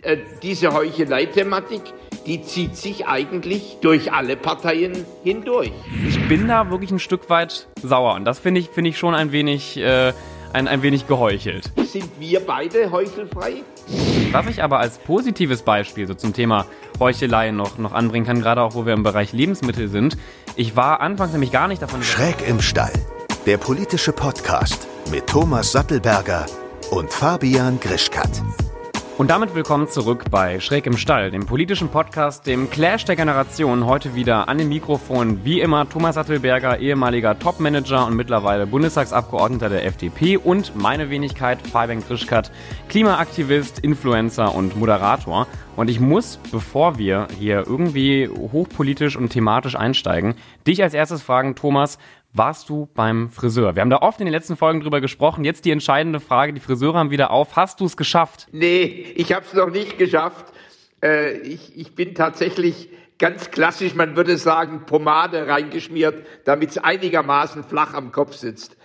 Äh, diese Heuchelei-Thematik, die zieht sich eigentlich durch alle Parteien hindurch. Ich bin da wirklich ein Stück weit sauer und das finde ich, finde ich schon ein wenig, äh, ein, ein wenig geheuchelt. Sind wir beide heuchelfrei? Was ich aber als positives Beispiel so zum Thema Heuchelei noch, noch anbringen kann, gerade auch wo wir im Bereich Lebensmittel sind, ich war anfangs nämlich gar nicht davon Schräg im Stall, der politische Podcast mit Thomas Sattelberger und Fabian Grischkat. Und damit willkommen zurück bei Schräg im Stall, dem politischen Podcast, dem Clash der Generationen. Heute wieder an dem Mikrofon, wie immer, Thomas Sattelberger, ehemaliger Topmanager und mittlerweile Bundestagsabgeordneter der FDP und meine Wenigkeit, Fabian Krischkat, Klimaaktivist, Influencer und Moderator. Und ich muss, bevor wir hier irgendwie hochpolitisch und thematisch einsteigen, dich als erstes fragen, Thomas, warst du beim Friseur? Wir haben da oft in den letzten Folgen drüber gesprochen. Jetzt die entscheidende Frage, die Friseure haben wieder auf. Hast du es geschafft? Nee, ich habe es noch nicht geschafft. Äh, ich, ich bin tatsächlich ganz klassisch, man würde sagen, Pomade reingeschmiert, damit es einigermaßen flach am Kopf sitzt.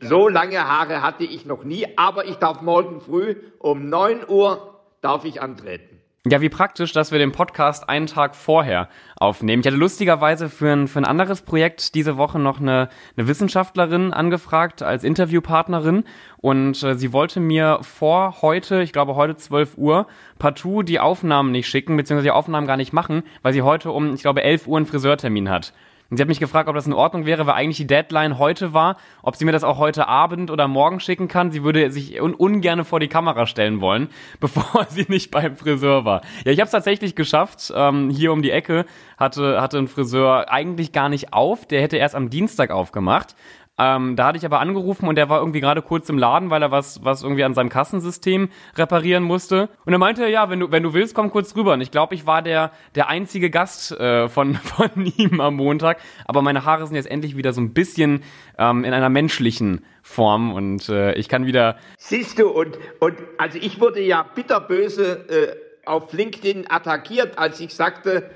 So lange Haare hatte ich noch nie, aber ich darf morgen früh um 9 Uhr darf ich antreten. Ja, wie praktisch, dass wir den Podcast einen Tag vorher aufnehmen. Ich hatte lustigerweise für ein, für ein anderes Projekt diese Woche noch eine, eine Wissenschaftlerin angefragt als Interviewpartnerin und äh, sie wollte mir vor heute, ich glaube heute 12 Uhr, partout die Aufnahmen nicht schicken, beziehungsweise die Aufnahmen gar nicht machen, weil sie heute um, ich glaube, 11 Uhr einen Friseurtermin hat. Und sie hat mich gefragt, ob das in Ordnung wäre, weil eigentlich die Deadline heute war, ob sie mir das auch heute Abend oder morgen schicken kann. Sie würde sich un ungerne vor die Kamera stellen wollen, bevor sie nicht beim Friseur war. Ja, ich habe es tatsächlich geschafft. Ähm, hier um die Ecke hatte, hatte ein Friseur eigentlich gar nicht auf. Der hätte erst am Dienstag aufgemacht. Ähm, da hatte ich aber angerufen und der war irgendwie gerade kurz im Laden, weil er was, was irgendwie an seinem Kassensystem reparieren musste. Und er meinte, ja, wenn du, wenn du willst, komm kurz rüber. Und ich glaube, ich war der, der einzige Gast äh, von, von ihm am Montag. Aber meine Haare sind jetzt endlich wieder so ein bisschen ähm, in einer menschlichen Form und äh, ich kann wieder. Siehst du, und, und also ich wurde ja bitterböse äh, auf LinkedIn attackiert, als ich sagte,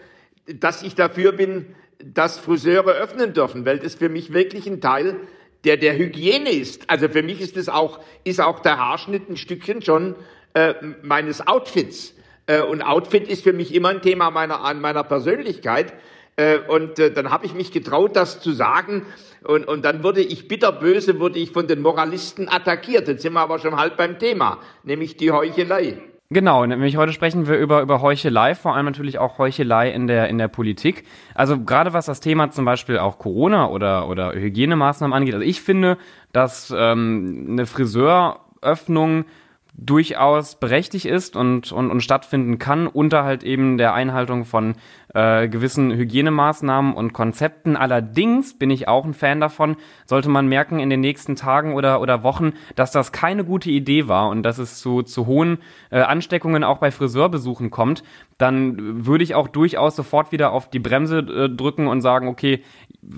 dass ich dafür bin, dass Friseure öffnen dürfen, weil das für mich wirklich ein Teil der der Hygiene ist. Also für mich ist es auch ist auch der Haarschnitt ein Stückchen schon äh, meines Outfits. Äh, und Outfit ist für mich immer ein Thema meiner an meiner Persönlichkeit. Äh, und äh, dann habe ich mich getraut, das zu sagen. Und, und dann wurde ich bitterböse, wurde ich von den Moralisten attackiert. Jetzt sind wir aber schon halb beim Thema, nämlich die Heuchelei. Genau, nämlich heute sprechen wir über, über Heuchelei, vor allem natürlich auch Heuchelei in der, in der Politik. Also gerade was das Thema zum Beispiel auch Corona oder, oder Hygienemaßnahmen angeht. Also ich finde, dass ähm, eine Friseuröffnung durchaus berechtigt ist und, und, und stattfinden kann, unter halt eben der Einhaltung von äh, gewissen Hygienemaßnahmen und Konzepten. Allerdings bin ich auch ein Fan davon, sollte man merken in den nächsten Tagen oder, oder Wochen, dass das keine gute Idee war und dass es zu, zu hohen äh, Ansteckungen auch bei Friseurbesuchen kommt, dann würde ich auch durchaus sofort wieder auf die Bremse äh, drücken und sagen, okay,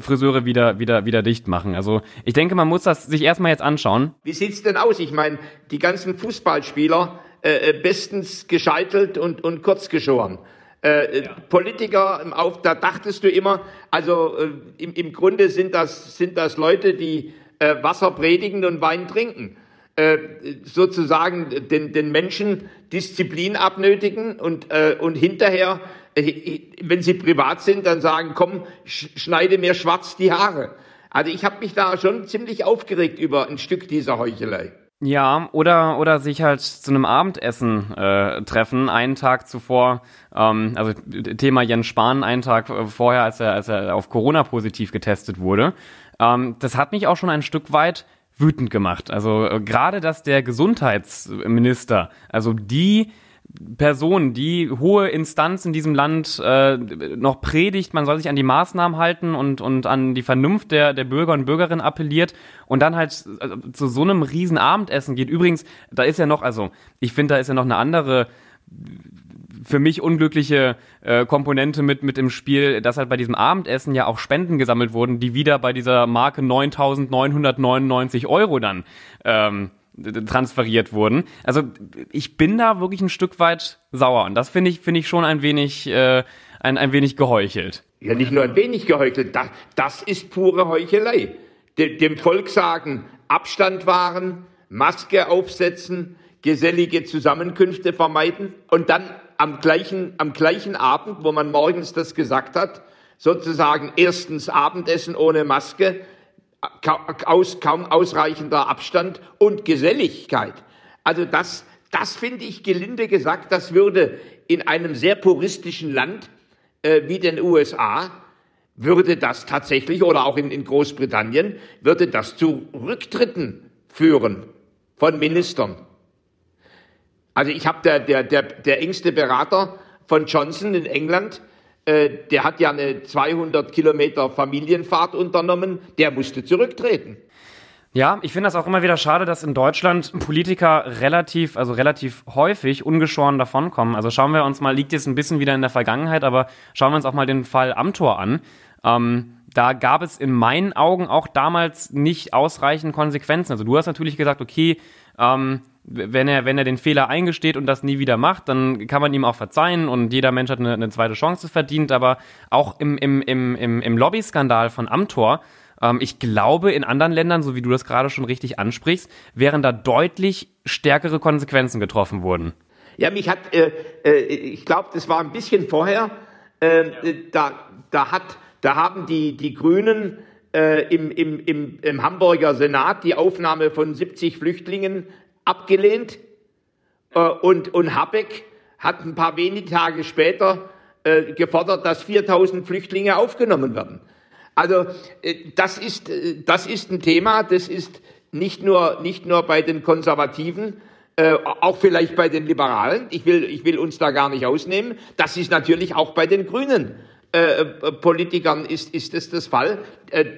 Friseure wieder, wieder, wieder dicht machen. Also ich denke, man muss das sich erstmal jetzt anschauen. Wie sieht's denn aus? Ich meine, die ganzen Fußballspieler äh, äh bestens gescheitelt und, und kurz geschoren. Äh, ja. Politiker Auf, da dachtest du immer, also äh, im, im Grunde sind das, sind das Leute, die äh, Wasser predigen und Wein trinken. Äh, sozusagen den, den Menschen Disziplin abnötigen und, äh, und hinterher, äh, wenn sie privat sind, dann sagen, komm, schneide mir schwarz die Haare. Also ich habe mich da schon ziemlich aufgeregt über ein Stück dieser Heuchelei. Ja, oder, oder sich halt zu einem Abendessen äh, treffen, einen Tag zuvor, ähm, also Thema Jens Spahn, einen Tag äh, vorher, als er, als er auf Corona positiv getestet wurde. Ähm, das hat mich auch schon ein Stück weit wütend gemacht. Also äh, gerade, dass der Gesundheitsminister, also die Person, die hohe Instanz in diesem Land äh, noch predigt, man soll sich an die Maßnahmen halten und, und an die Vernunft der, der Bürger und Bürgerinnen appelliert und dann halt also, zu so einem riesen Abendessen geht. Übrigens, da ist ja noch, also ich finde, da ist ja noch eine andere für mich unglückliche äh, Komponente mit, mit im Spiel, dass halt bei diesem Abendessen ja auch Spenden gesammelt wurden, die wieder bei dieser Marke 9.999 Euro dann ähm, transferiert wurden. Also ich bin da wirklich ein Stück weit sauer und das finde ich finde ich schon ein wenig äh, ein, ein wenig geheuchelt. Ja, nicht nur ein wenig geheuchelt, das, das ist pure Heuchelei. Dem, dem Volk sagen, Abstand wahren, Maske aufsetzen, gesellige Zusammenkünfte vermeiden und dann am gleichen, am gleichen Abend, wo man morgens das gesagt hat, sozusagen erstens Abendessen ohne Maske, aus, kaum ausreichender Abstand und Geselligkeit. Also das, das finde ich gelinde gesagt, das würde in einem sehr puristischen Land äh, wie den USA, würde das tatsächlich, oder auch in, in Großbritannien, würde das zu Rücktritten führen von Ministern. Also ich habe der, der, der, der engste Berater von Johnson in England, äh, der hat ja eine 200 Kilometer Familienfahrt unternommen, der musste zurücktreten. Ja, ich finde das auch immer wieder schade, dass in Deutschland Politiker relativ, also relativ häufig ungeschoren davonkommen. Also schauen wir uns mal, liegt jetzt ein bisschen wieder in der Vergangenheit, aber schauen wir uns auch mal den Fall Amtor an. Ähm, da gab es in meinen Augen auch damals nicht ausreichend Konsequenzen. Also du hast natürlich gesagt, okay, ähm, wenn er, wenn er den Fehler eingesteht und das nie wieder macht, dann kann man ihm auch verzeihen und jeder Mensch hat eine, eine zweite Chance verdient. Aber auch im, im, im, im, im Lobby-Skandal von Amtor, ähm, ich glaube, in anderen Ländern, so wie du das gerade schon richtig ansprichst, wären da deutlich stärkere Konsequenzen getroffen worden. Ja, mich hat, äh, äh, ich glaube, das war ein bisschen vorher, äh, ja. da, da, hat, da haben die, die Grünen äh, im, im, im, im Hamburger Senat die Aufnahme von 70 Flüchtlingen abgelehnt äh, und, und Habeck hat ein paar wenige Tage später äh, gefordert, dass 4000 Flüchtlinge aufgenommen werden. Also äh, das, ist, äh, das ist ein Thema, das ist nicht nur, nicht nur bei den Konservativen, äh, auch vielleicht bei den Liberalen, ich will, ich will uns da gar nicht ausnehmen, das ist natürlich auch bei den Grünen. Äh, Politikern ist, ist es das Fall.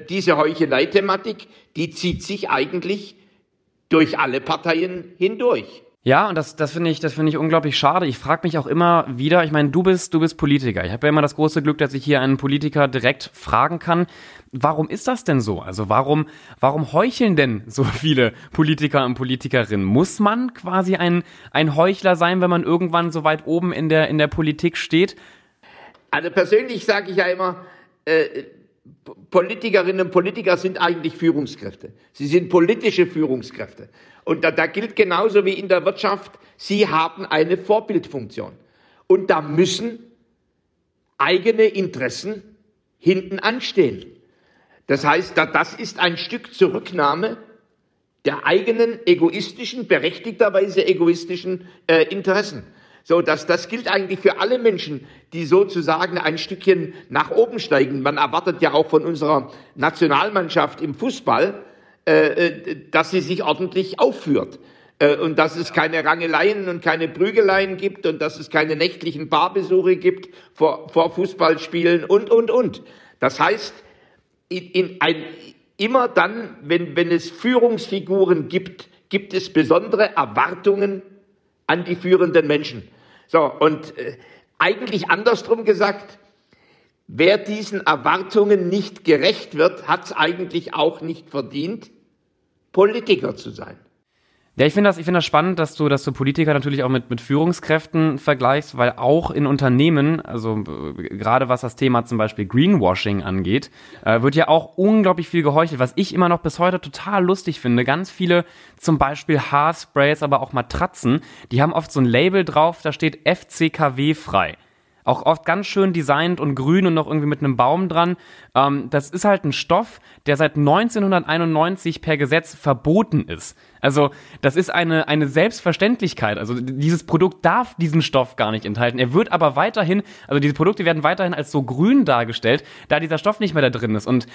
Diese Heuchelei-Thematik, die zieht sich eigentlich durch alle Parteien hindurch. Ja, und das, das finde ich, das finde ich unglaublich schade. Ich frage mich auch immer wieder, ich meine, du bist, du bist Politiker. Ich habe ja immer das große Glück, dass ich hier einen Politiker direkt fragen kann. Warum ist das denn so? Also warum, warum heucheln denn so viele Politiker und Politikerinnen? Muss man quasi ein, ein Heuchler sein, wenn man irgendwann so weit oben in der, in der Politik steht? Also persönlich sage ich ja immer, äh, Politikerinnen und Politiker sind eigentlich Führungskräfte. Sie sind politische Führungskräfte. Und da, da gilt genauso wie in der Wirtschaft, sie haben eine Vorbildfunktion. Und da müssen eigene Interessen hinten anstehen. Das heißt, das ist ein Stück Zurücknahme der eigenen egoistischen, berechtigterweise egoistischen äh, Interessen. So, das, das gilt eigentlich für alle Menschen, die sozusagen ein Stückchen nach oben steigen. Man erwartet ja auch von unserer Nationalmannschaft im Fußball, äh, äh, dass sie sich ordentlich aufführt. Äh, und dass es keine Rangeleien und keine Prügeleien gibt und dass es keine nächtlichen Barbesuche gibt vor, vor Fußballspielen und, und, und. Das heißt, in, in ein, immer dann, wenn, wenn es Führungsfiguren gibt, gibt es besondere Erwartungen an die führenden Menschen. So, und äh, eigentlich andersrum gesagt, wer diesen Erwartungen nicht gerecht wird, hat es eigentlich auch nicht verdient, Politiker zu sein. Ja, ich finde das, ich finde das spannend, dass du, dass du Politiker natürlich auch mit, mit Führungskräften vergleichst, weil auch in Unternehmen, also äh, gerade was das Thema zum Beispiel Greenwashing angeht, äh, wird ja auch unglaublich viel geheuchelt, was ich immer noch bis heute total lustig finde. Ganz viele zum Beispiel Haarsprays, aber auch Matratzen, die haben oft so ein Label drauf, da steht FCKW frei auch oft ganz schön designt und grün und noch irgendwie mit einem Baum dran. Ähm, das ist halt ein Stoff, der seit 1991 per Gesetz verboten ist. Also das ist eine, eine Selbstverständlichkeit. Also dieses Produkt darf diesen Stoff gar nicht enthalten. Er wird aber weiterhin, also diese Produkte werden weiterhin als so grün dargestellt, da dieser Stoff nicht mehr da drin ist. Und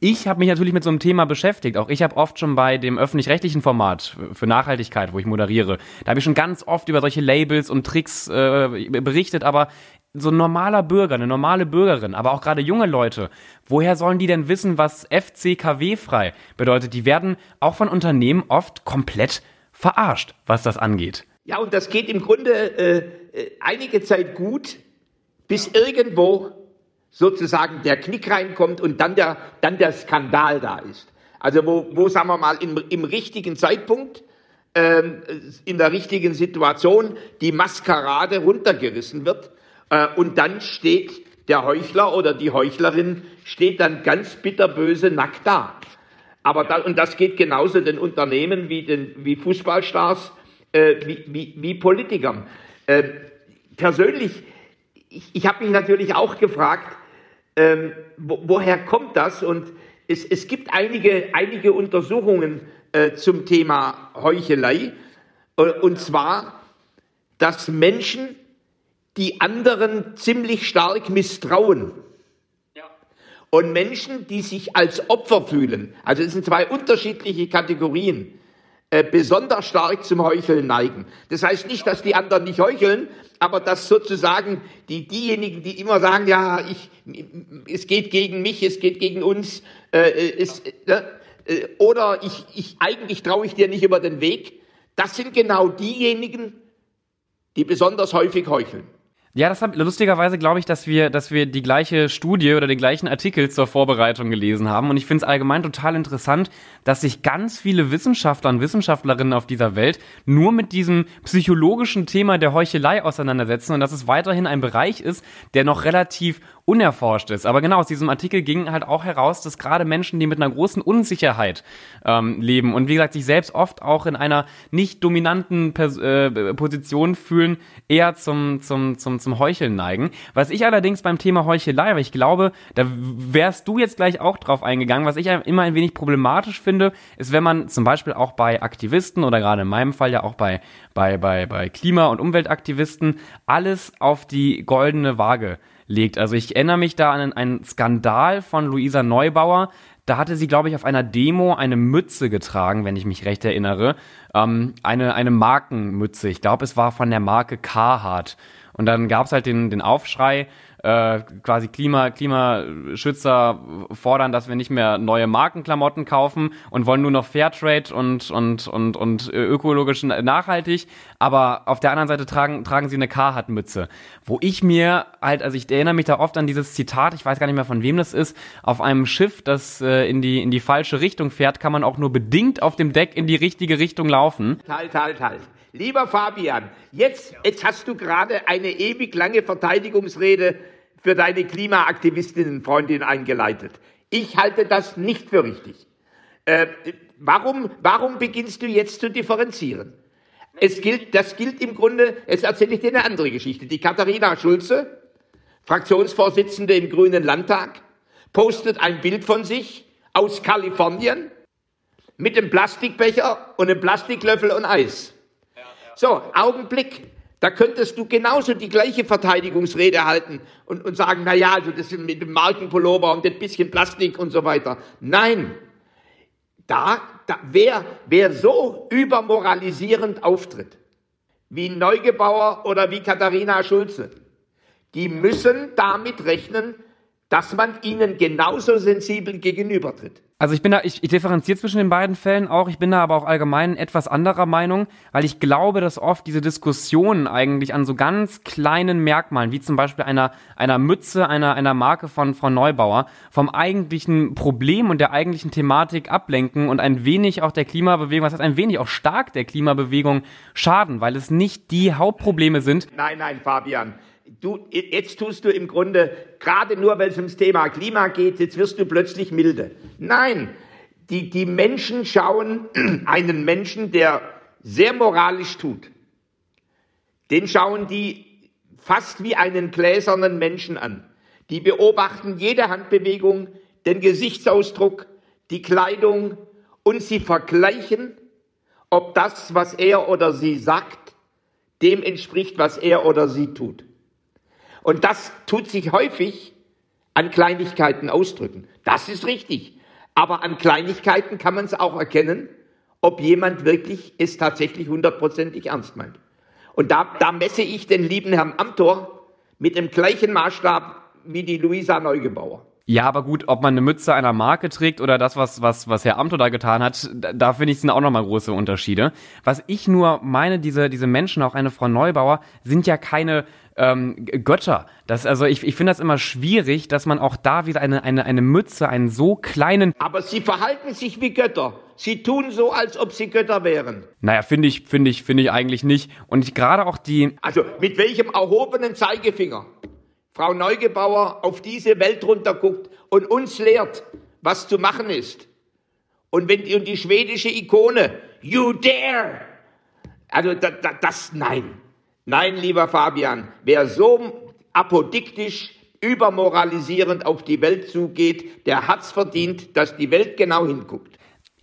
ich habe mich natürlich mit so einem Thema beschäftigt. Auch ich habe oft schon bei dem öffentlich-rechtlichen Format für Nachhaltigkeit, wo ich moderiere, da habe ich schon ganz oft über solche Labels und Tricks äh, berichtet. Aber so ein normaler Bürger, eine normale Bürgerin, aber auch gerade junge Leute, woher sollen die denn wissen, was FCKW frei bedeutet? Die werden auch von Unternehmen oft komplett verarscht, was das angeht. Ja, und das geht im Grunde äh, äh einige Zeit gut, bis irgendwo sozusagen der Knick reinkommt und dann der, dann der Skandal da ist. Also wo, wo sagen wir mal, im, im richtigen Zeitpunkt, ähm, in der richtigen Situation die Maskerade runtergerissen wird und dann steht der Heuchler oder die Heuchlerin steht dann ganz bitterböse nackt da. Aber da, und das geht genauso den Unternehmen wie den wie Fußballstars. äh, wie, wie, wie Politikern. Äh, persönlich, ich, ich habe mich natürlich auch gefragt, ähm, wo, woher kommt das? Und es, es gibt einige, einige Untersuchungen äh, zum Thema Heuchelei. Äh, und zwar, dass Menschen die anderen ziemlich stark misstrauen. Und Menschen, die sich als Opfer fühlen, also es sind zwei unterschiedliche Kategorien, äh, besonders stark zum Heucheln neigen. Das heißt nicht, dass die anderen nicht heucheln, aber dass sozusagen die, diejenigen, die immer sagen, ja, ich, es geht gegen mich, es geht gegen uns, äh, es, äh, äh, oder ich, ich, eigentlich traue ich dir nicht über den Weg, das sind genau diejenigen, die besonders häufig heucheln. Ja, das hat lustigerweise glaube ich, dass wir, dass wir die gleiche Studie oder den gleichen Artikel zur Vorbereitung gelesen haben. Und ich finde es allgemein total interessant, dass sich ganz viele Wissenschaftler und Wissenschaftlerinnen auf dieser Welt nur mit diesem psychologischen Thema der Heuchelei auseinandersetzen und dass es weiterhin ein Bereich ist, der noch relativ unerforscht ist. Aber genau aus diesem Artikel ging halt auch heraus, dass gerade Menschen, die mit einer großen Unsicherheit ähm, leben und wie gesagt sich selbst oft auch in einer nicht dominanten Pers äh, Position fühlen, eher zum, zum, zum, zum Heucheln neigen. Was ich allerdings beim Thema Heuchelei, aber ich glaube, da wärst du jetzt gleich auch drauf eingegangen, was ich immer ein wenig problematisch finde, ist, wenn man zum Beispiel auch bei Aktivisten oder gerade in meinem Fall ja auch bei, bei, bei, bei Klima- und Umweltaktivisten alles auf die goldene Waage legt. Also ich erinnere mich da an einen Skandal von Luisa Neubauer. Da hatte sie, glaube ich, auf einer Demo eine Mütze getragen, wenn ich mich recht erinnere. Ähm, eine, eine Markenmütze. Ich glaube, es war von der Marke Carhartt. Und dann gab es halt den, den Aufschrei, äh, quasi Klima, Klimaschützer fordern, dass wir nicht mehr neue Markenklamotten kaufen und wollen nur noch Fairtrade und, und, und, und ökologisch nachhaltig. Aber auf der anderen Seite tragen, tragen sie eine Carhartt-Mütze. Wo ich mir halt, also ich erinnere mich da oft an dieses Zitat, ich weiß gar nicht mehr von wem das ist, auf einem Schiff, das äh, in, die, in die falsche Richtung fährt, kann man auch nur bedingt auf dem Deck in die richtige Richtung laufen. Halt, halt, halt. Lieber Fabian, jetzt, jetzt hast du gerade eine ewig lange Verteidigungsrede für deine Klimaaktivistinnenfreundin eingeleitet. Ich halte das nicht für richtig. Äh, warum, warum beginnst du jetzt zu differenzieren? Es gilt, das gilt im Grunde, jetzt erzähle ich dir eine andere Geschichte. Die Katharina Schulze, Fraktionsvorsitzende im Grünen Landtag, postet ein Bild von sich aus Kalifornien mit einem Plastikbecher und einem Plastiklöffel und Eis. So, Augenblick. Da könntest du genauso die gleiche Verteidigungsrede halten und, und sagen, na ja, also das sind mit dem Markenpullover und ein bisschen Plastik und so weiter. Nein. Da, da, wer, wer so übermoralisierend auftritt, wie Neugebauer oder wie Katharina Schulze, die müssen damit rechnen, dass man ihnen genauso sensibel gegenübertritt. Also ich bin da, ich, ich differenziere zwischen den beiden Fällen auch. Ich bin da aber auch allgemein etwas anderer Meinung, weil ich glaube, dass oft diese Diskussionen eigentlich an so ganz kleinen Merkmalen, wie zum Beispiel einer, einer Mütze, einer, einer Marke von Frau Neubauer, vom eigentlichen Problem und der eigentlichen Thematik ablenken und ein wenig auch der Klimabewegung, was heißt ein wenig auch stark der Klimabewegung schaden, weil es nicht die Hauptprobleme sind. Nein, nein, Fabian du, jetzt tust du im Grunde, gerade nur weil es ums Thema Klima geht, jetzt wirst du plötzlich milde. Nein, die, die Menschen schauen einen Menschen, der sehr moralisch tut. Den schauen die fast wie einen gläsernen Menschen an. Die beobachten jede Handbewegung, den Gesichtsausdruck, die Kleidung und sie vergleichen, ob das, was er oder sie sagt, dem entspricht, was er oder sie tut. Und das tut sich häufig an Kleinigkeiten ausdrücken. Das ist richtig. Aber an Kleinigkeiten kann man es auch erkennen, ob jemand wirklich es tatsächlich hundertprozentig ernst meint. Und da, da messe ich den lieben Herrn Amtor mit dem gleichen Maßstab wie die Luisa Neugebauer. Ja, aber gut, ob man eine Mütze einer Marke trägt oder das, was, was, was Herr Amthor da getan hat, da, da finde ich, sind auch nochmal große Unterschiede. Was ich nur meine, diese, diese Menschen, auch eine Frau Neubauer, sind ja keine ähm, Götter. Das, also ich, ich finde das immer schwierig, dass man auch da wieder eine, eine, eine Mütze, einen so kleinen. Aber sie verhalten sich wie Götter. Sie tun so, als ob sie Götter wären. Naja, finde ich, finde ich, finde ich eigentlich nicht. Und gerade auch die. Also mit welchem erhobenen Zeigefinger? Frau Neugebauer auf diese Welt runterguckt und uns lehrt, was zu machen ist. Und wenn die, und die schwedische Ikone, you dare! Also da, da, das, nein. Nein, lieber Fabian, wer so apodiktisch übermoralisierend auf die Welt zugeht, der hat's verdient, dass die Welt genau hinguckt.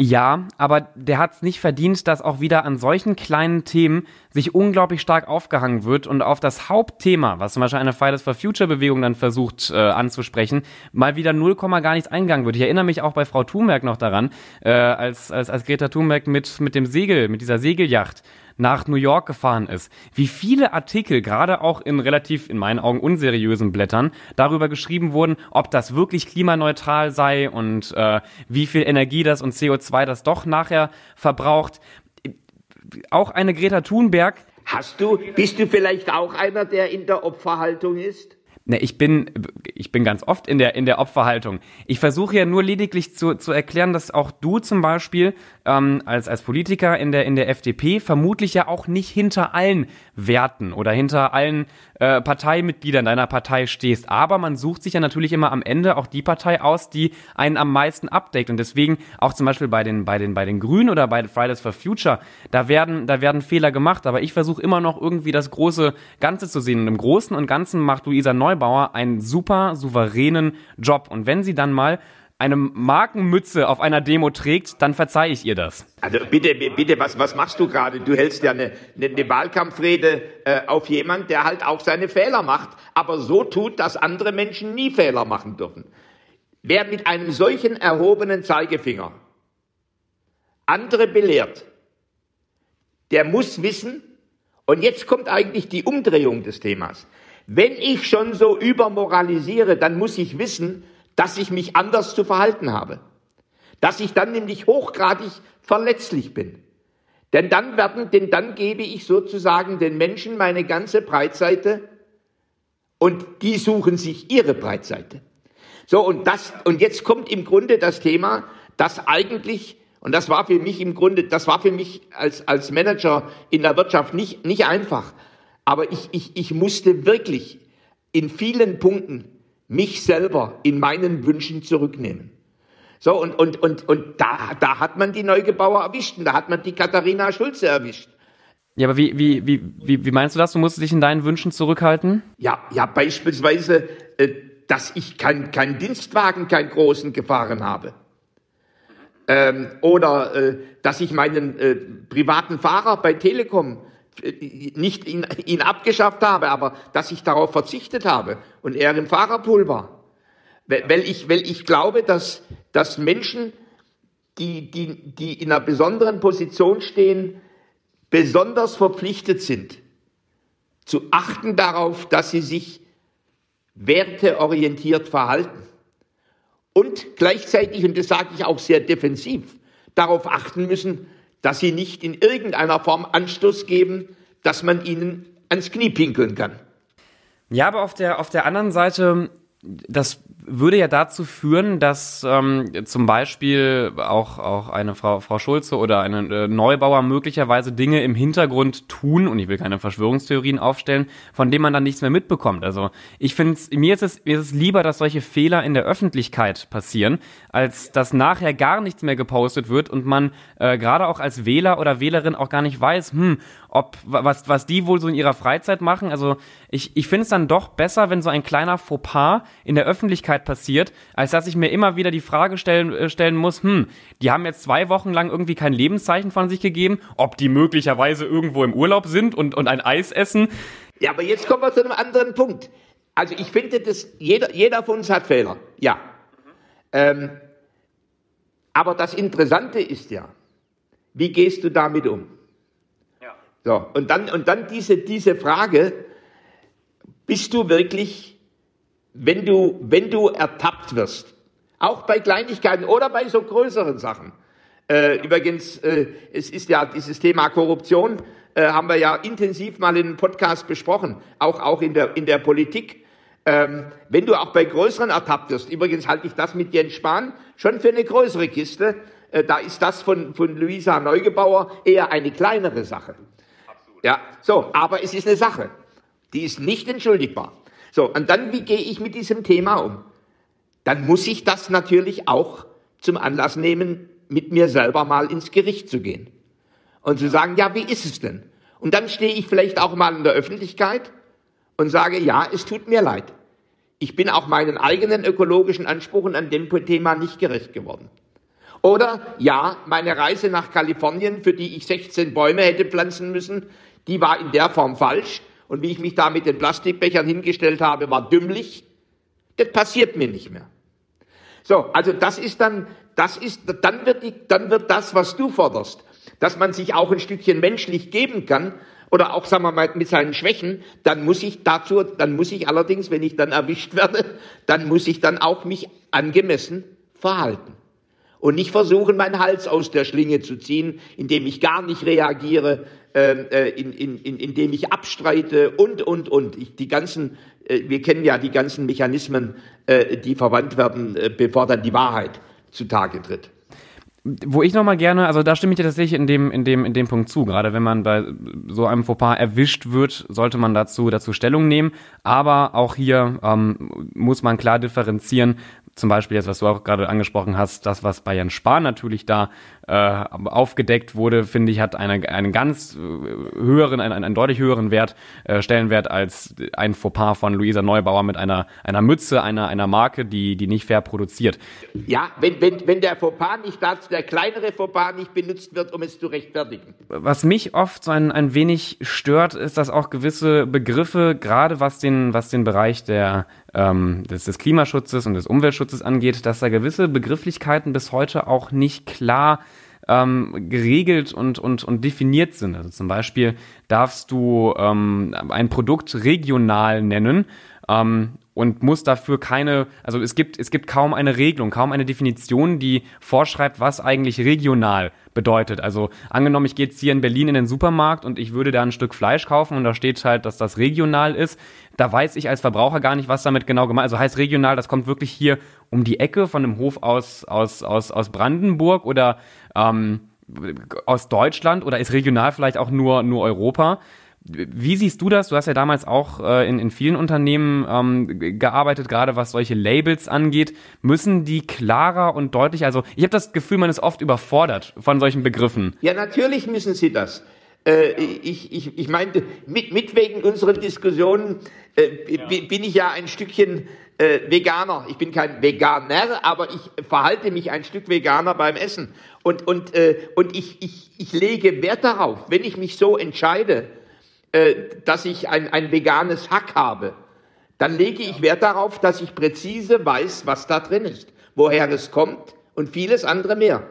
Ja, aber der hat es nicht verdient, dass auch wieder an solchen kleinen Themen sich unglaublich stark aufgehangen wird und auf das Hauptthema, was zum Beispiel eine Fridays for Future Bewegung dann versucht äh, anzusprechen, mal wieder 0, gar nichts eingegangen wird. Ich erinnere mich auch bei Frau Thunberg noch daran, äh, als, als, als Greta Thunberg mit, mit dem Segel, mit dieser Segelyacht nach New York gefahren ist, wie viele Artikel, gerade auch in relativ, in meinen Augen, unseriösen Blättern, darüber geschrieben wurden, ob das wirklich klimaneutral sei und äh, wie viel Energie das und CO2 das doch nachher verbraucht. Auch eine Greta Thunberg. Hast du, bist du vielleicht auch einer, der in der Opferhaltung ist? Ne, ich bin, ich bin ganz oft in der, in der Opferhaltung. Ich versuche ja nur lediglich zu, zu erklären, dass auch du zum Beispiel ähm, als, als Politiker in der, in der FDP vermutlich ja auch nicht hinter allen Werten oder hinter allen äh, Parteimitgliedern deiner Partei stehst. Aber man sucht sich ja natürlich immer am Ende auch die Partei aus, die einen am meisten abdeckt. Und deswegen auch zum Beispiel bei den, bei den, bei den Grünen oder bei Fridays for Future, da werden, da werden Fehler gemacht. Aber ich versuche immer noch irgendwie das große Ganze zu sehen. Und im Großen und Ganzen macht Luisa Neubauer einen super souveränen Job. Und wenn sie dann mal eine Markenmütze auf einer Demo trägt, dann verzeihe ich ihr das. Also bitte, bitte, was, was machst du gerade? Du hältst ja eine, eine, eine Wahlkampfrede äh, auf jemand, der halt auch seine Fehler macht, aber so tut, dass andere Menschen nie Fehler machen dürfen. Wer mit einem solchen erhobenen Zeigefinger andere belehrt, der muss wissen, und jetzt kommt eigentlich die Umdrehung des Themas. Wenn ich schon so übermoralisiere, dann muss ich wissen, dass ich mich anders zu verhalten habe. Dass ich dann nämlich hochgradig verletzlich bin. Denn dann werden, denn dann gebe ich sozusagen den Menschen meine ganze Breitseite und die suchen sich ihre Breitseite. So, und das, und jetzt kommt im Grunde das Thema, dass eigentlich, und das war für mich im Grunde, das war für mich als, als Manager in der Wirtschaft nicht, nicht einfach. Aber ich, ich, ich musste wirklich in vielen Punkten mich selber in meinen Wünschen zurücknehmen. So, und, und, und, und da, da hat man die Neugebauer erwischt und da hat man die Katharina Schulze erwischt. Ja, aber wie, wie, wie, wie, wie meinst du das? Du musst dich in deinen Wünschen zurückhalten? Ja, ja, beispielsweise, äh, dass ich keinen kein Dienstwagen, keinen großen gefahren habe. Ähm, oder äh, dass ich meinen äh, privaten Fahrer bei Telekom nicht ihn, ihn abgeschafft habe, aber dass ich darauf verzichtet habe und er im Fahrerpool war. Weil ich, weil ich glaube, dass, dass Menschen, die, die, die in einer besonderen Position stehen, besonders verpflichtet sind, zu achten darauf, dass sie sich werteorientiert verhalten. Und gleichzeitig, und das sage ich auch sehr defensiv, darauf achten müssen, dass sie nicht in irgendeiner Form Anstoß geben, dass man ihnen ans Knie pinkeln kann. Ja, aber auf der, auf der anderen Seite, das würde ja dazu führen, dass ähm, zum Beispiel auch, auch eine Frau, Frau Schulze oder eine äh, Neubauer möglicherweise Dinge im Hintergrund tun, und ich will keine Verschwörungstheorien aufstellen, von denen man dann nichts mehr mitbekommt. Also ich finde, mir ist es mir ist es lieber, dass solche Fehler in der Öffentlichkeit passieren, als dass nachher gar nichts mehr gepostet wird und man äh, gerade auch als Wähler oder Wählerin auch gar nicht weiß, hm, ob was, was die wohl so in ihrer Freizeit machen. Also ich, ich finde es dann doch besser, wenn so ein kleiner Fauxpas in der Öffentlichkeit passiert, als dass ich mir immer wieder die Frage stellen, äh, stellen muss, hm, die haben jetzt zwei Wochen lang irgendwie kein Lebenszeichen von sich gegeben, ob die möglicherweise irgendwo im Urlaub sind und, und ein Eis essen. Ja, aber jetzt kommen wir zu einem anderen Punkt. Also ich finde, dass jeder, jeder von uns hat Fehler, ja. Mhm. Ähm, aber das Interessante ist ja, wie gehst du damit um? So, und dann, und dann diese, diese Frage, bist du wirklich, wenn du, wenn du ertappt wirst, auch bei Kleinigkeiten oder bei so größeren Sachen. Äh, übrigens, äh, es ist ja dieses Thema Korruption, äh, haben wir ja intensiv mal in einem Podcast besprochen, auch, auch in der, in der Politik. Ähm, wenn du auch bei größeren ertappt wirst, übrigens halte ich das mit Jens Spahn schon für eine größere Kiste, äh, da ist das von, von Luisa Neugebauer eher eine kleinere Sache. Ja, so, aber es ist eine Sache, die ist nicht entschuldigbar. So, und dann, wie gehe ich mit diesem Thema um? Dann muss ich das natürlich auch zum Anlass nehmen, mit mir selber mal ins Gericht zu gehen. Und zu sagen, ja, wie ist es denn? Und dann stehe ich vielleicht auch mal in der Öffentlichkeit und sage, ja, es tut mir leid. Ich bin auch meinen eigenen ökologischen Ansprüchen an dem Thema nicht gerecht geworden. Oder ja, meine Reise nach Kalifornien, für die ich 16 Bäume hätte pflanzen müssen, die war in der Form falsch. Und wie ich mich da mit den Plastikbechern hingestellt habe, war dümmlich. Das passiert mir nicht mehr. So, also das ist dann, das ist, dann wird die, dann wird das, was du forderst, dass man sich auch ein Stückchen menschlich geben kann, oder auch, sagen wir mal, mit seinen Schwächen, dann muss ich dazu, dann muss ich allerdings, wenn ich dann erwischt werde, dann muss ich dann auch mich angemessen verhalten. Und nicht versuchen, meinen Hals aus der Schlinge zu ziehen, indem ich gar nicht reagiere, äh, in, in, in, indem ich abstreite und, und, und. Ich, die ganzen, äh, wir kennen ja die ganzen Mechanismen, äh, die verwandt werden, äh, bevor dann die Wahrheit zutage tritt wo ich nochmal gerne, also da stimme ich dir tatsächlich in dem, in dem, in dem Punkt zu. Gerade wenn man bei so einem Fauxpas erwischt wird, sollte man dazu, dazu Stellung nehmen. Aber auch hier ähm, muss man klar differenzieren, zum Beispiel jetzt, was du auch gerade angesprochen hast, das, was bei Jens Spahn natürlich da äh, aufgedeckt wurde, finde ich, hat eine, einen ganz äh, höheren, einen, einen deutlich höheren Wert, äh, Stellenwert als ein Fauxpas von Luisa Neubauer mit einer, einer Mütze, einer, einer Marke, die, die nicht fair produziert. Ja, wenn, wenn, wenn der Fauxpas nicht dazu, der kleinere Fauxpas nicht benutzt wird, um es zu rechtfertigen. Was mich oft so ein, ein wenig stört, ist, dass auch gewisse Begriffe, gerade was den, was den Bereich der, ähm, des, des Klimaschutzes und des Umweltschutzes angeht, dass da gewisse Begrifflichkeiten bis heute auch nicht klar ähm, geregelt und, und, und definiert sind. Also zum Beispiel darfst du ähm, ein Produkt regional nennen ähm, und muss dafür keine, also es gibt, es gibt kaum eine Regelung, kaum eine Definition, die vorschreibt, was eigentlich regional bedeutet. Also angenommen, ich gehe jetzt hier in Berlin in den Supermarkt und ich würde da ein Stück Fleisch kaufen und da steht halt, dass das regional ist. Da weiß ich als Verbraucher gar nicht, was damit genau gemeint ist. Also heißt regional, das kommt wirklich hier um die Ecke von einem Hof aus, aus, aus, aus Brandenburg oder ähm, aus Deutschland oder ist regional vielleicht auch nur, nur Europa? Wie siehst du das? Du hast ja damals auch äh, in, in vielen Unternehmen ähm, gearbeitet, gerade was solche Labels angeht. Müssen die klarer und deutlich, also ich habe das Gefühl, man ist oft überfordert von solchen Begriffen. Ja, natürlich müssen sie das. Äh, ich, ich, ich meinte, mit, mit wegen unseren Diskussionen äh, ja. bin ich ja ein Stückchen äh, Veganer. Ich bin kein Veganer, aber ich verhalte mich ein Stück Veganer beim Essen. Und, und, äh, und ich, ich, ich lege Wert darauf, wenn ich mich so entscheide, äh, dass ich ein, ein veganes Hack habe, dann lege ich Wert darauf, dass ich präzise weiß, was da drin ist, woher es kommt und vieles andere mehr.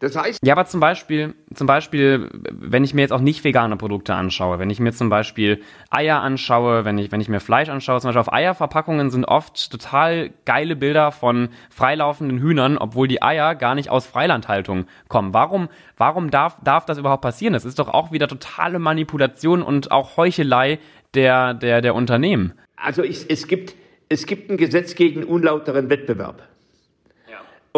Das heißt. Ja, aber zum Beispiel, zum Beispiel, wenn ich mir jetzt auch nicht vegane Produkte anschaue, wenn ich mir zum Beispiel Eier anschaue, wenn ich, wenn ich mir Fleisch anschaue, zum Beispiel auf Eierverpackungen sind oft total geile Bilder von freilaufenden Hühnern, obwohl die Eier gar nicht aus Freilandhaltung kommen. Warum, warum darf, darf das überhaupt passieren? Das ist doch auch wieder totale Manipulation und auch Heuchelei der, der, der Unternehmen. Also ich, es gibt, es gibt ein Gesetz gegen unlauteren Wettbewerb.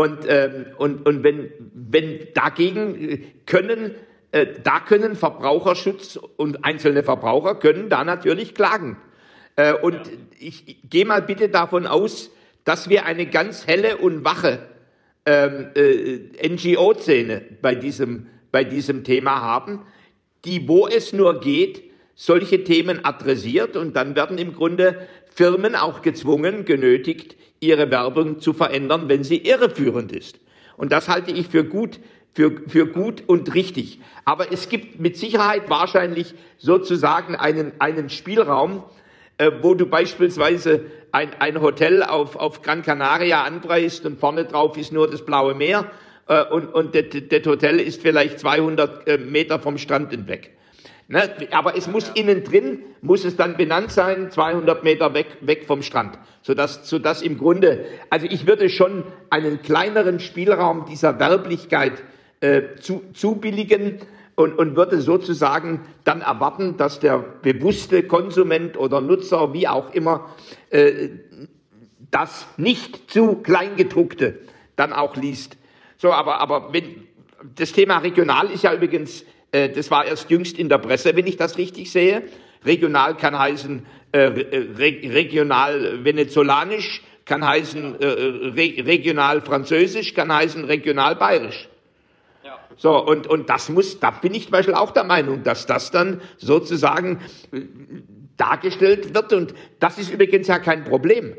Und, ähm, und, und wenn, wenn dagegen können, äh, da können Verbraucherschutz und einzelne Verbraucher können da natürlich klagen. Äh, und ja. ich, ich gehe mal bitte davon aus, dass wir eine ganz helle und wache ähm, äh, NGO-Szene bei diesem, bei diesem Thema haben, die, wo es nur geht, solche Themen adressiert und dann werden im Grunde Firmen auch gezwungen, genötigt, ihre Werbung zu verändern, wenn sie irreführend ist. Und das halte ich für gut, für, für gut und richtig. Aber es gibt mit Sicherheit wahrscheinlich sozusagen einen, einen Spielraum, äh, wo du beispielsweise ein, ein Hotel auf, auf Gran Canaria anpreist und vorne drauf ist nur das blaue Meer äh, und, und das, Hotel ist vielleicht 200 äh, Meter vom Strand entweg. Ne? Aber es muss innen drin, muss es dann benannt sein, 200 Meter weg, weg vom Strand. Sodass, sodass im Grunde, also ich würde schon einen kleineren Spielraum dieser Werblichkeit äh, zu, zubilligen und, und würde sozusagen dann erwarten, dass der bewusste Konsument oder Nutzer, wie auch immer, äh, das nicht zu Kleingedruckte dann auch liest. So, aber, aber wenn, das Thema regional ist ja übrigens das war erst jüngst in der Presse, wenn ich das richtig sehe. Regional kann heißen äh, re regional venezolanisch, kann heißen äh, re regional französisch, kann heißen regional bayerisch. So, und, und das muss, da bin ich zum Beispiel auch der Meinung, dass das dann sozusagen äh, dargestellt wird. Und das ist übrigens ja kein Problem.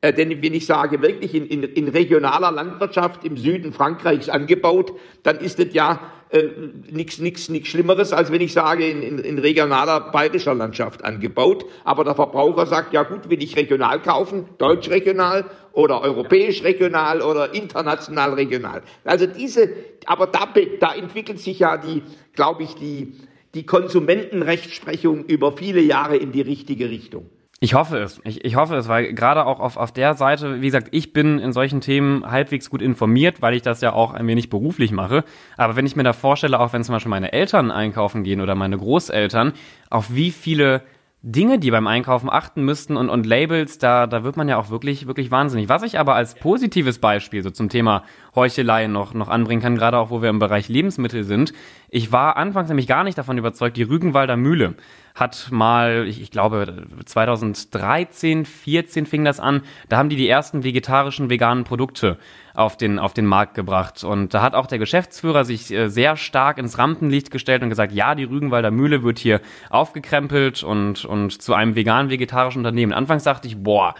Äh, denn wenn ich sage, wirklich in, in, in regionaler Landwirtschaft im Süden Frankreichs angebaut, dann ist das ja äh, nichts nix Schlimmeres, als wenn ich sage, in, in, in regionaler bayerischer Landschaft angebaut. Aber der Verbraucher sagt, ja gut, will ich regional kaufen, deutsch regional oder europäisch regional oder international regional. Also diese, aber da, da entwickelt sich ja die, glaube ich, die, die Konsumentenrechtsprechung über viele Jahre in die richtige Richtung. Ich hoffe es. Ich, ich hoffe es, weil gerade auch auf, auf der Seite, wie gesagt, ich bin in solchen Themen halbwegs gut informiert, weil ich das ja auch ein wenig beruflich mache. Aber wenn ich mir da vorstelle, auch wenn zum Beispiel meine Eltern einkaufen gehen oder meine Großeltern, auf wie viele Dinge, die beim Einkaufen achten müssten und, und Labels, da, da wird man ja auch wirklich, wirklich wahnsinnig. Was ich aber als positives Beispiel so zum Thema Heuchelei noch, noch anbringen kann, gerade auch wo wir im Bereich Lebensmittel sind. Ich war anfangs nämlich gar nicht davon überzeugt, die Rügenwalder Mühle hat mal, ich, ich glaube 2013, 14 fing das an, da haben die die ersten vegetarischen, veganen Produkte auf den, auf den Markt gebracht. Und da hat auch der Geschäftsführer sich äh, sehr stark ins Rampenlicht gestellt und gesagt, ja, die Rügenwalder Mühle wird hier aufgekrempelt und, und zu einem vegan-vegetarischen Unternehmen. Anfangs dachte ich, boah,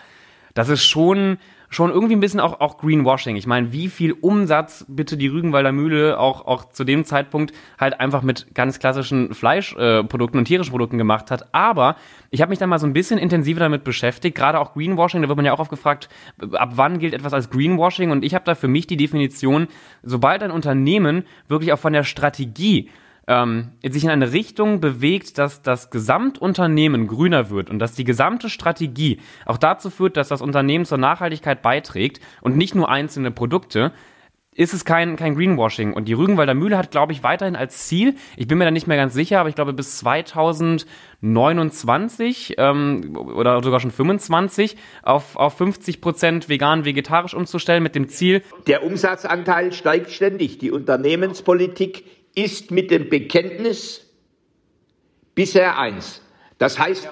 das ist schon schon irgendwie ein bisschen auch, auch Greenwashing. Ich meine, wie viel Umsatz bitte die Rügenwalder Mühle auch, auch zu dem Zeitpunkt halt einfach mit ganz klassischen Fleischprodukten äh, und tierischen Produkten gemacht hat. Aber ich habe mich dann mal so ein bisschen intensiver damit beschäftigt, gerade auch Greenwashing, da wird man ja auch oft gefragt, ab wann gilt etwas als Greenwashing? Und ich habe da für mich die Definition, sobald ein Unternehmen wirklich auch von der Strategie ähm, sich in eine Richtung bewegt, dass das Gesamtunternehmen grüner wird und dass die gesamte Strategie auch dazu führt, dass das Unternehmen zur Nachhaltigkeit beiträgt und nicht nur einzelne Produkte, ist es kein, kein Greenwashing. Und die Rügenwalder Mühle hat, glaube ich, weiterhin als Ziel, ich bin mir da nicht mehr ganz sicher, aber ich glaube bis 2029 ähm, oder sogar schon 25 auf, auf 50 Prozent vegan, vegetarisch umzustellen mit dem Ziel. Der Umsatzanteil steigt ständig. Die Unternehmenspolitik ist mit dem Bekenntnis bisher eins. Das heißt,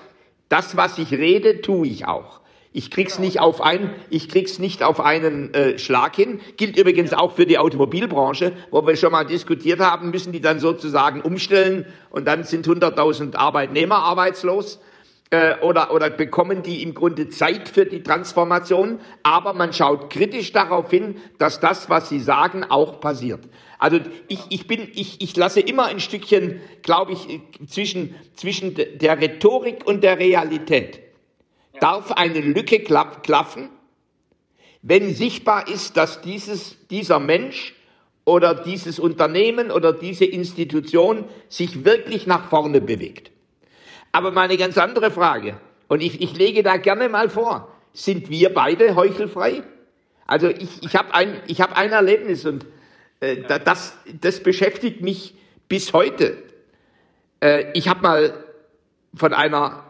das, was ich rede, tue ich auch. Ich krieg's nicht auf einen, ich krieg's nicht auf einen äh, Schlag hin. Gilt übrigens auch für die Automobilbranche, wo wir schon mal diskutiert haben, müssen die dann sozusagen umstellen und dann sind 100.000 Arbeitnehmer arbeitslos äh, oder, oder bekommen die im Grunde Zeit für die Transformation. Aber man schaut kritisch darauf hin, dass das, was sie sagen, auch passiert. Also ich, ich bin, ich, ich lasse immer ein Stückchen, glaube ich, zwischen, zwischen der Rhetorik und der Realität. Ja. Darf eine Lücke klapp, klaffen, wenn sichtbar ist, dass dieses, dieser Mensch oder dieses Unternehmen oder diese Institution sich wirklich nach vorne bewegt. Aber mal eine ganz andere Frage, und ich, ich lege da gerne mal vor, sind wir beide heuchelfrei? Also ich, ich habe ein, ich hab ein Erlebnis und äh, das, das beschäftigt mich bis heute. Äh, ich habe mal von einer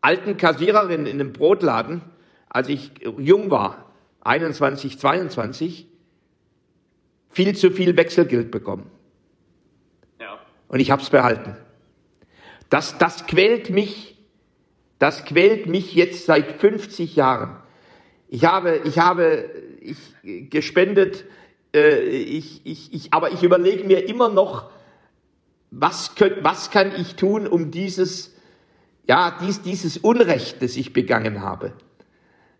alten Kassiererin in einem Brotladen, als ich jung war, 21, 22, viel zu viel Wechselgeld bekommen. Ja. Und ich habe es behalten. Das, das quält mich, das quält mich jetzt seit 50 Jahren. Ich habe, ich habe ich gespendet äh, ich, ich, ich, aber ich überlege mir immer noch, was, könnt, was kann ich tun, um dieses, ja, dies, dieses Unrecht, das ich begangen habe,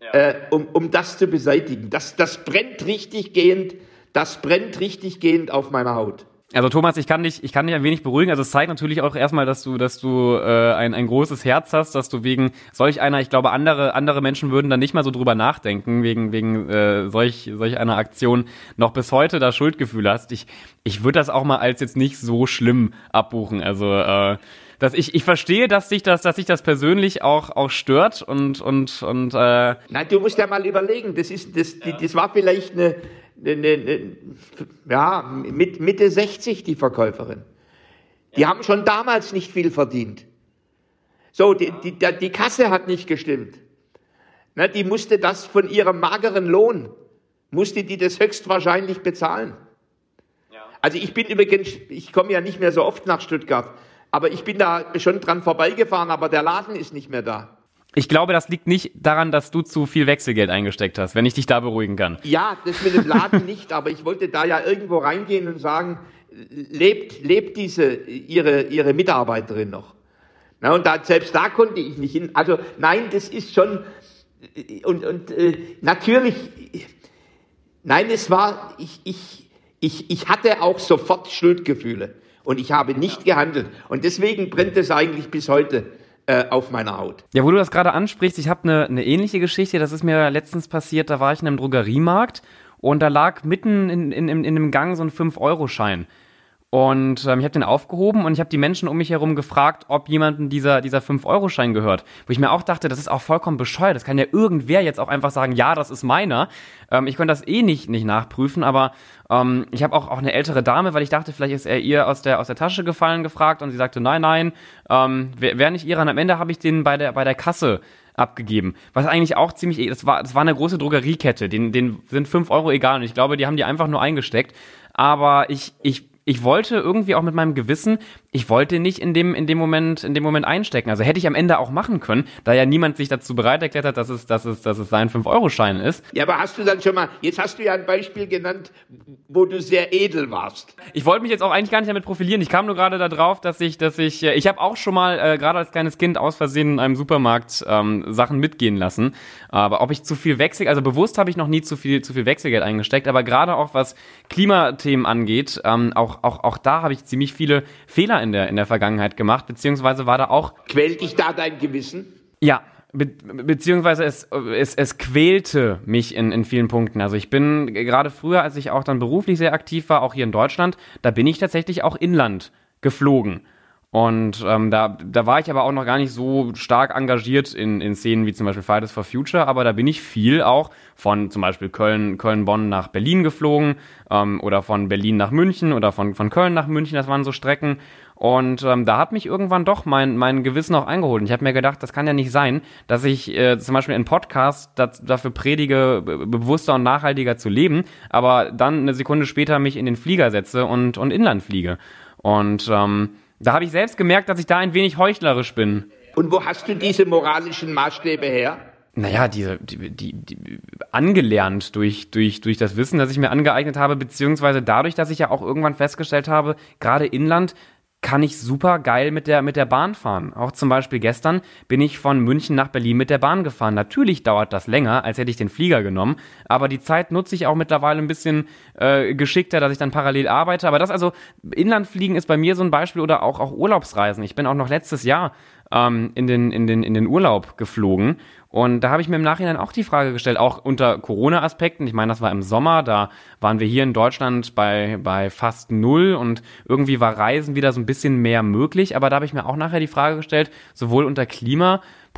ja. äh, um, um das zu beseitigen. Das, das brennt richtig gehend, das brennt richtig gehend auf meiner Haut. Also Thomas, ich kann dich, ich kann dich ein wenig beruhigen. Also es zeigt natürlich auch erstmal, dass du, dass du äh, ein, ein großes Herz hast, dass du wegen solch einer, ich glaube, andere andere Menschen würden dann nicht mal so drüber nachdenken wegen wegen äh, solch solch einer Aktion noch bis heute da Schuldgefühle hast. Ich ich würde das auch mal als jetzt nicht so schlimm abbuchen. Also äh, dass ich, ich verstehe, dass dich das, dass sich das persönlich auch, auch stört und, und, und, äh Nein, du musst ja mal überlegen, das ist, das, ja. das war vielleicht eine, ja, mit Mitte 60 die Verkäuferin. Die ja. haben schon damals nicht viel verdient. So, die, die, die Kasse hat nicht gestimmt. Na, die musste das von ihrem mageren Lohn, musste die das höchstwahrscheinlich bezahlen. Ja. Also ich bin übrigens, ich komme ja nicht mehr so oft nach Stuttgart, aber ich bin da schon dran vorbeigefahren, aber der Laden ist nicht mehr da. Ich glaube, das liegt nicht daran, dass du zu viel Wechselgeld eingesteckt hast, wenn ich dich da beruhigen kann. Ja, das mit dem Laden nicht, aber ich wollte da ja irgendwo reingehen und sagen, lebt, lebt diese, ihre, ihre Mitarbeiterin noch? Na, und da, selbst da konnte ich nicht hin. Also nein, das ist schon, und, und äh, natürlich, nein, es war, ich, ich, ich, ich hatte auch sofort Schuldgefühle und ich habe nicht gehandelt. Und deswegen brennt es eigentlich bis heute äh, auf meiner Haut. Ja, wo du das gerade ansprichst, ich habe eine, eine ähnliche Geschichte, das ist mir letztens passiert, da war ich in einem Drogeriemarkt und da lag mitten in, in, in, in einem Gang so ein 5-Euro-Schein. Und ähm, ich habe den aufgehoben und ich habe die Menschen um mich herum gefragt, ob jemanden dieser, dieser 5-Euro-Schein gehört. Wo ich mir auch dachte, das ist auch vollkommen bescheuert. Das kann ja irgendwer jetzt auch einfach sagen, ja, das ist meiner. Ähm, ich konnte das eh nicht, nicht nachprüfen, aber ähm, ich habe auch, auch eine ältere Dame, weil ich dachte, vielleicht ist er ihr aus der, aus der Tasche gefallen, gefragt und sie sagte, nein, nein, ähm, wäre wär nicht ihrer. Und am Ende habe ich den bei der, bei der Kasse abgegeben. Was eigentlich auch ziemlich, das war, das war eine große Drogeriekette, den, den sind 5 Euro egal und ich glaube, die haben die einfach nur eingesteckt. Aber ich, ich ich wollte irgendwie auch mit meinem Gewissen, ich wollte nicht in dem, in dem Moment, in dem Moment einstecken. Also hätte ich am Ende auch machen können, da ja niemand sich dazu bereit erklärt hat, dass es, dass es, dass es sein 5-Euro-Schein ist. Ja, aber hast du dann schon mal, jetzt hast du ja ein Beispiel genannt, wo du sehr edel warst. Ich wollte mich jetzt auch eigentlich gar nicht damit profilieren. Ich kam nur gerade darauf, dass ich, dass ich, äh, ich habe auch schon mal, äh, gerade als kleines Kind aus Versehen in einem Supermarkt ähm, Sachen mitgehen lassen. Aber ob ich zu viel Wechsel, also bewusst habe ich noch nie zu viel, zu viel Wechselgeld eingesteckt, aber gerade auch was Klimathemen angeht, ähm, auch auch, auch, da habe ich ziemlich viele Fehler in der, in der Vergangenheit gemacht, beziehungsweise war da auch. Quält dich da dein Gewissen? Ja, Be beziehungsweise es, es, es quälte mich in, in vielen Punkten. Also ich bin gerade früher, als ich auch dann beruflich sehr aktiv war, auch hier in Deutschland, da bin ich tatsächlich auch inland geflogen. Und ähm, da, da war ich aber auch noch gar nicht so stark engagiert in, in Szenen wie zum Beispiel Fridays for Future, aber da bin ich viel auch von zum Beispiel Köln, Köln-Bonn nach Berlin geflogen ähm, oder von Berlin nach München oder von, von Köln nach München, das waren so Strecken. Und ähm, da hat mich irgendwann doch mein, mein Gewissen auch eingeholt. Und ich habe mir gedacht, das kann ja nicht sein, dass ich äh, zum Beispiel in Podcast das, dafür predige, bewusster und nachhaltiger zu leben, aber dann eine Sekunde später mich in den Flieger setze und, und inland fliege. Und ähm, da habe ich selbst gemerkt, dass ich da ein wenig heuchlerisch bin. Und wo hast du diese moralischen Maßstäbe her? Naja, diese, die, die, die, angelernt durch, durch, durch das Wissen, das ich mir angeeignet habe, beziehungsweise dadurch, dass ich ja auch irgendwann festgestellt habe, gerade Inland, kann ich super geil mit der, mit der Bahn fahren. Auch zum Beispiel gestern bin ich von München nach Berlin mit der Bahn gefahren. Natürlich dauert das länger, als hätte ich den Flieger genommen, aber die Zeit nutze ich auch mittlerweile ein bisschen äh, geschickter, dass ich dann parallel arbeite. Aber das also, Inlandfliegen ist bei mir so ein Beispiel oder auch, auch Urlaubsreisen. Ich bin auch noch letztes Jahr ähm, in, den, in, den, in den Urlaub geflogen und da habe ich mir im Nachhinein auch die Frage gestellt, auch unter Corona-Aspekten. Ich meine, das war im Sommer, da waren wir hier in Deutschland bei, bei fast null und irgendwie war Reisen wieder so ein bisschen mehr möglich. Aber da habe ich mir auch nachher die Frage gestellt, sowohl unter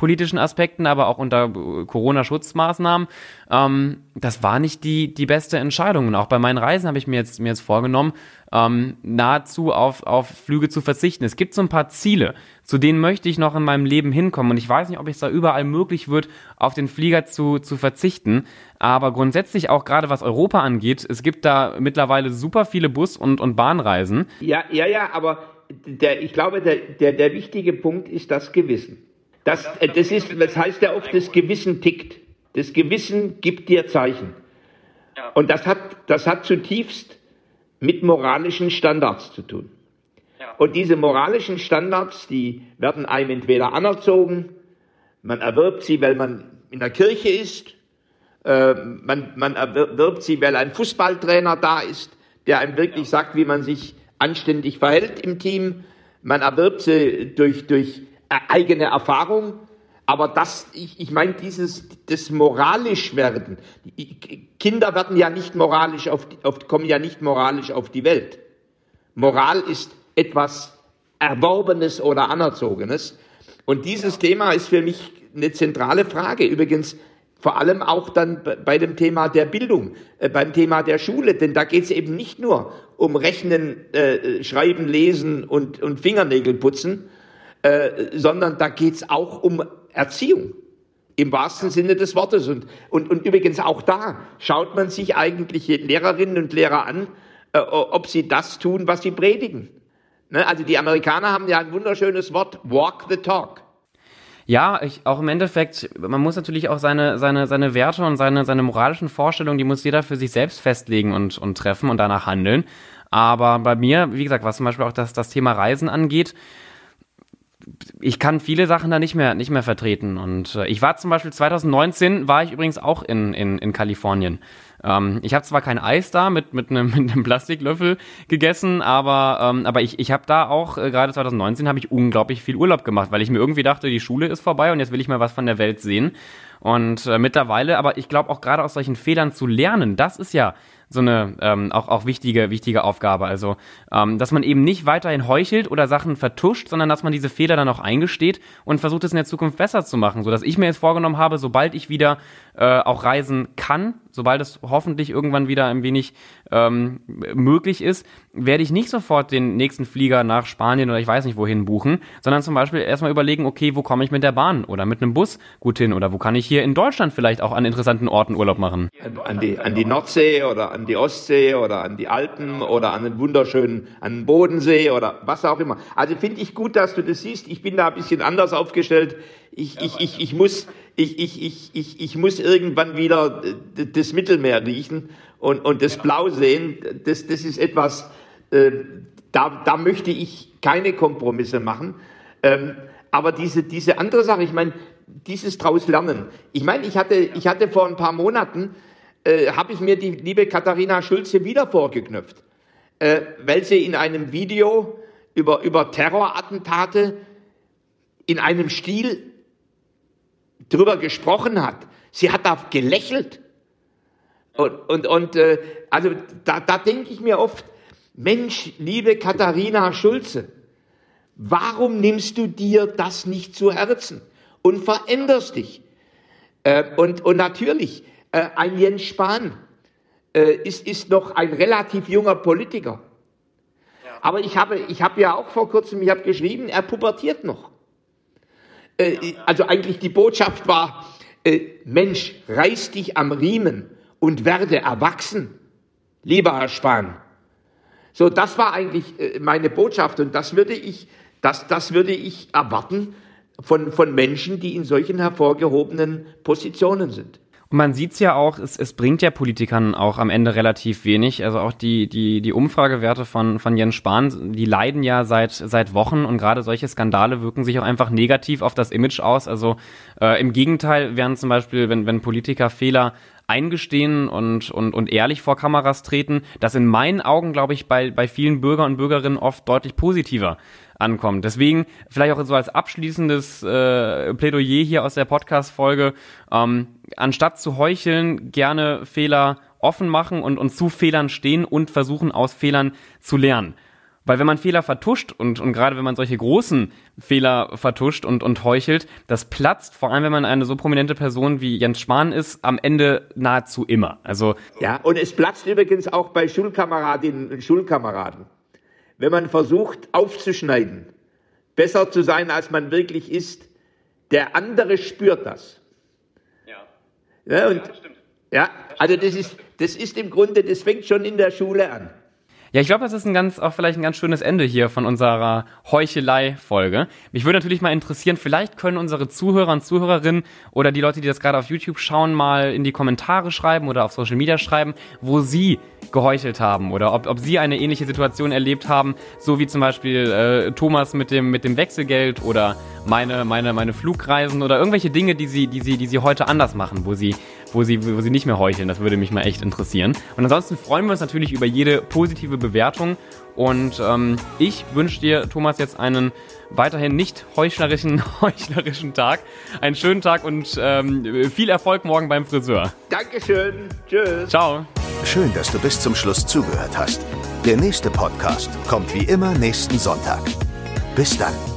klimapolitischen Aspekten, aber auch unter äh, Corona-Schutzmaßnahmen, ähm, das war nicht die, die beste Entscheidung. Und auch bei meinen Reisen habe ich mir jetzt, mir jetzt vorgenommen, ähm, nahezu auf, auf Flüge zu verzichten. Es gibt so ein paar Ziele, zu denen möchte ich noch in meinem Leben hinkommen. Und ich weiß nicht, ob es da überall möglich wird, auf den Flieger zu, zu verzichten. Aber grundsätzlich auch gerade was Europa angeht, es gibt da mittlerweile super viele Bus- und, und Bahnreisen. Ja, ja, ja, aber der, ich glaube, der, der, der wichtige Punkt ist das Gewissen. Das, das, ist, das heißt ja oft, das Gewissen tickt. Das Gewissen gibt dir Zeichen. Und das hat, das hat zutiefst mit moralischen Standards zu tun. Und diese moralischen Standards, die werden einem entweder anerzogen, man erwirbt sie, weil man in der Kirche ist, äh, man, man erwirbt sie, weil ein Fußballtrainer da ist, der einem wirklich sagt, wie man sich anständig verhält im Team. Man erwirbt sie durch, durch eigene Erfahrung. Aber das, ich, ich meine, dieses, das moralisch werden. Kinder werden ja nicht moralisch auf, auf, kommen ja nicht moralisch auf die Welt. Moral ist etwas Erworbenes oder Anerzogenes. Und dieses Thema ist für mich eine zentrale Frage. Übrigens vor allem auch dann bei dem Thema der Bildung, äh, beim Thema der Schule, denn da geht es eben nicht nur um Rechnen, äh, Schreiben, Lesen und, und Fingernägel putzen, äh, sondern da geht es auch um Erziehung im wahrsten Sinne des Wortes. Und, und, und übrigens auch da schaut man sich eigentlich Lehrerinnen und Lehrer an, äh, ob sie das tun, was sie predigen. Ne? Also die Amerikaner haben ja ein wunderschönes Wort, walk the talk. Ja, ich, auch im Endeffekt, man muss natürlich auch seine, seine, seine Werte und seine, seine moralischen Vorstellungen, die muss jeder für sich selbst festlegen und, und treffen und danach handeln. Aber bei mir, wie gesagt, was zum Beispiel auch das, das Thema Reisen angeht, ich kann viele Sachen da nicht mehr, nicht mehr vertreten. Und äh, ich war zum Beispiel 2019, war ich übrigens auch in, in, in Kalifornien. Ähm, ich habe zwar kein Eis da mit, mit, einem, mit einem Plastiklöffel gegessen, aber, ähm, aber ich, ich habe da auch, äh, gerade 2019, habe ich unglaublich viel Urlaub gemacht, weil ich mir irgendwie dachte, die Schule ist vorbei und jetzt will ich mal was von der Welt sehen. Und äh, mittlerweile, aber ich glaube auch gerade aus solchen Fehlern zu lernen, das ist ja so eine ähm, auch, auch wichtige, wichtige Aufgabe. Also, ähm, dass man eben nicht weiterhin heuchelt oder Sachen vertuscht, sondern dass man diese Fehler dann auch eingesteht und versucht es in der Zukunft besser zu machen. So dass ich mir jetzt vorgenommen habe, sobald ich wieder äh, auch reisen kann, sobald es hoffentlich irgendwann wieder ein wenig ähm, möglich ist, werde ich nicht sofort den nächsten Flieger nach Spanien oder ich weiß nicht wohin buchen, sondern zum Beispiel erstmal überlegen, okay, wo komme ich mit der Bahn oder mit einem Bus gut hin oder wo kann ich hier in Deutschland vielleicht auch an interessanten Orten Urlaub machen? An die, an die Nordsee oder an die Ostsee oder an die Alpen oder an den wunderschönen, an den Bodensee oder was auch immer. Also finde ich gut, dass du das siehst. Ich bin da ein bisschen anders aufgestellt. Ich, ich, ich, ich muss, ich, ich, ich, ich, ich muss irgendwann wieder das Mittelmeer riechen und, und das Blau sehen. Das, das ist etwas, äh, da, da möchte ich keine Kompromisse machen. Ähm, aber diese, diese andere Sache, ich meine, dieses draus lernen. Ich meine, ich hatte, ich hatte vor ein paar Monaten, äh, habe ich mir die liebe Katharina Schulze wieder vorgeknöpft, äh, weil sie in einem Video über, über Terrorattentate in einem Stil drüber gesprochen hat. Sie hat da gelächelt. Und, und, und äh, also da, da denke ich mir oft, Mensch, liebe Katharina Schulze, warum nimmst du dir das nicht zu Herzen und veränderst dich? Äh, und, und natürlich, äh, ein Jens Spahn äh, ist, ist noch ein relativ junger Politiker. Aber ich habe, ich habe ja auch vor kurzem, ich habe geschrieben, er pubertiert noch. Äh, also eigentlich die Botschaft war, äh, Mensch, reiß dich am Riemen und werde erwachsen, lieber Herr Spahn. So, das war eigentlich äh, meine Botschaft und das würde ich, das, das würde ich erwarten von, von Menschen, die in solchen hervorgehobenen Positionen sind. Man sieht's ja auch, es, es bringt ja Politikern auch am Ende relativ wenig. Also auch die, die, die Umfragewerte von, von Jens Spahn, die leiden ja seit, seit Wochen und gerade solche Skandale wirken sich auch einfach negativ auf das Image aus. Also äh, im Gegenteil, während zum Beispiel, wenn, wenn Politiker Fehler eingestehen und, und, und ehrlich vor Kameras treten, das in meinen Augen, glaube ich, bei, bei vielen Bürger und Bürgerinnen oft deutlich positiver ankommt. Deswegen vielleicht auch so als abschließendes äh, Plädoyer hier aus der Podcast-Folge, ähm, anstatt zu heucheln, gerne Fehler offen machen und, und zu Fehlern stehen und versuchen, aus Fehlern zu lernen. Weil wenn man Fehler vertuscht und, und gerade wenn man solche großen Fehler vertuscht und, und heuchelt, das platzt, vor allem wenn man eine so prominente Person wie Jens Spahn ist, am Ende nahezu immer. Also ja, und es platzt übrigens auch bei Schulkameradinnen und Schulkameraden. Wenn man versucht aufzuschneiden, besser zu sein, als man wirklich ist, der andere spürt das. Ja. Und, ja also das ist, das ist im Grunde, das fängt schon in der Schule an. Ja, ich glaube, das ist ein ganz, auch vielleicht ein ganz schönes Ende hier von unserer Heuchelei-Folge. Mich würde natürlich mal interessieren, vielleicht können unsere Zuhörer und Zuhörerinnen oder die Leute, die das gerade auf YouTube schauen, mal in die Kommentare schreiben oder auf Social Media schreiben, wo sie geheuchelt haben oder ob, ob sie eine ähnliche Situation erlebt haben, so wie zum Beispiel äh, Thomas mit dem, mit dem Wechselgeld oder meine, meine, meine Flugreisen oder irgendwelche Dinge, die sie, die sie, die sie heute anders machen, wo sie wo sie, wo sie nicht mehr heucheln. Das würde mich mal echt interessieren. Und ansonsten freuen wir uns natürlich über jede positive Bewertung. Und ähm, ich wünsche dir, Thomas, jetzt einen weiterhin nicht heuchlerischen, heuchlerischen Tag. Einen schönen Tag und ähm, viel Erfolg morgen beim Friseur. Dankeschön. Tschüss. Ciao. Schön, dass du bis zum Schluss zugehört hast. Der nächste Podcast kommt wie immer nächsten Sonntag. Bis dann.